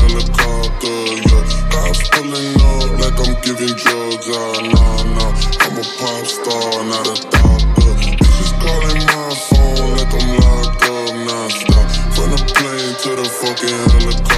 helicopter, yeah. Cops pulling up like I'm giving drugs, ah, nah, nah. I'm a pop star, not a doctor. Bitches calling my phone like I'm locked up, non-stop. From the plane to the fucking helicopter,